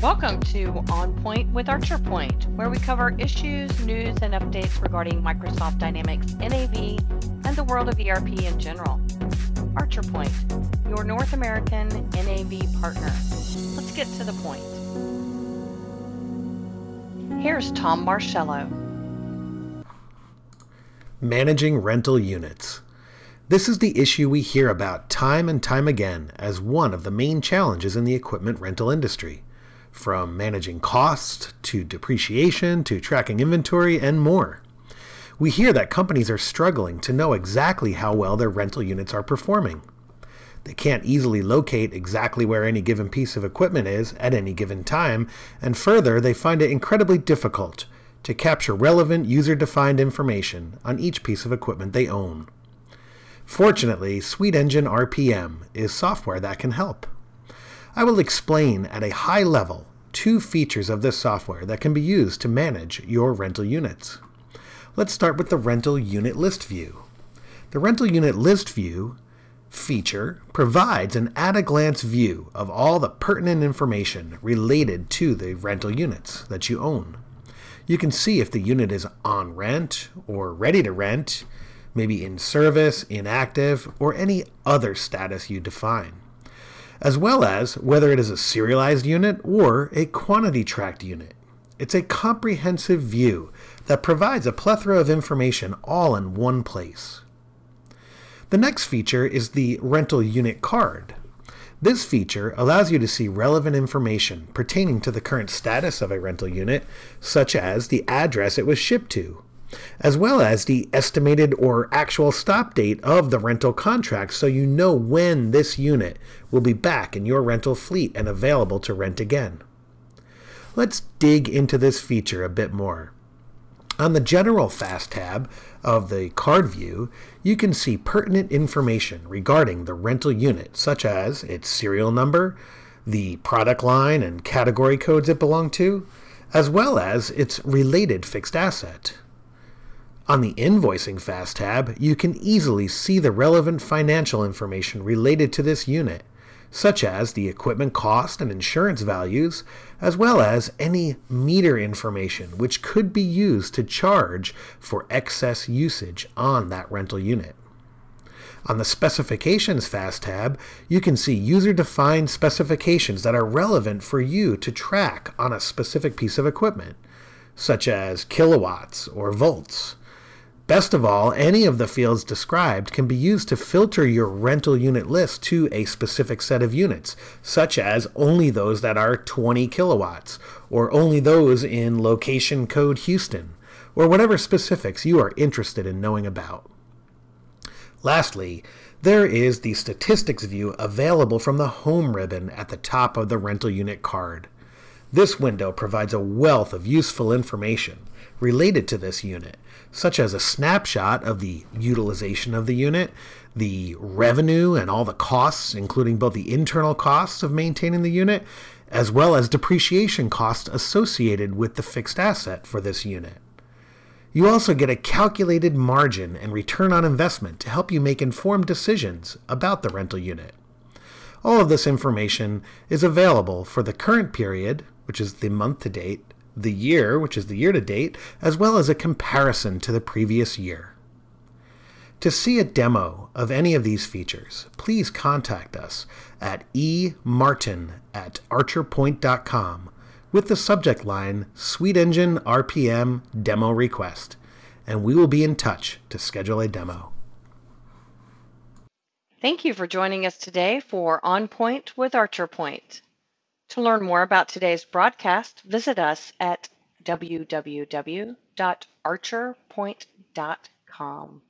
Welcome to On Point with Archer Point, where we cover issues, news, and updates regarding Microsoft Dynamics NAV and the world of ERP in general. Archer Point, your North American NAV partner. Let's get to the point. Here's Tom Marcello. Managing rental units. This is the issue we hear about time and time again as one of the main challenges in the equipment rental industry from managing costs to depreciation to tracking inventory and more. We hear that companies are struggling to know exactly how well their rental units are performing. They can't easily locate exactly where any given piece of equipment is at any given time, and further, they find it incredibly difficult to capture relevant user defined information on each piece of equipment they own. Fortunately, SuiteEngine RPM is software that can help. I will explain at a high level two features of this software that can be used to manage your rental units. Let's start with the rental unit list view. The rental unit list view feature provides an at a glance view of all the pertinent information related to the rental units that you own. You can see if the unit is on rent or ready to rent, maybe in service, inactive, or any other status you define as well as whether it is a serialized unit or a quantity tracked unit. It's a comprehensive view that provides a plethora of information all in one place. The next feature is the rental unit card. This feature allows you to see relevant information pertaining to the current status of a rental unit, such as the address it was shipped to, as well as the estimated or actual stop date of the rental contract so you know when this unit will be back in your rental fleet and available to rent again. Let's dig into this feature a bit more. On the General Fast tab of the card view, you can see pertinent information regarding the rental unit, such as its serial number, the product line and category codes it belonged to, as well as its related fixed asset. On the Invoicing Fast tab, you can easily see the relevant financial information related to this unit, such as the equipment cost and insurance values, as well as any meter information which could be used to charge for excess usage on that rental unit. On the Specifications Fast tab, you can see user defined specifications that are relevant for you to track on a specific piece of equipment, such as kilowatts or volts. Best of all, any of the fields described can be used to filter your rental unit list to a specific set of units, such as only those that are 20 kilowatts, or only those in location code Houston, or whatever specifics you are interested in knowing about. Lastly, there is the statistics view available from the Home ribbon at the top of the rental unit card. This window provides a wealth of useful information related to this unit, such as a snapshot of the utilization of the unit, the revenue and all the costs, including both the internal costs of maintaining the unit, as well as depreciation costs associated with the fixed asset for this unit. You also get a calculated margin and return on investment to help you make informed decisions about the rental unit. All of this information is available for the current period, which is the month to date, the year, which is the year to date, as well as a comparison to the previous year. To see a demo of any of these features, please contact us at emartin at archerpoint.com with the subject line SuiteEngine RPM Demo Request, and we will be in touch to schedule a demo. Thank you for joining us today for On Point with Archer Point. To learn more about today's broadcast, visit us at www.archerpoint.com.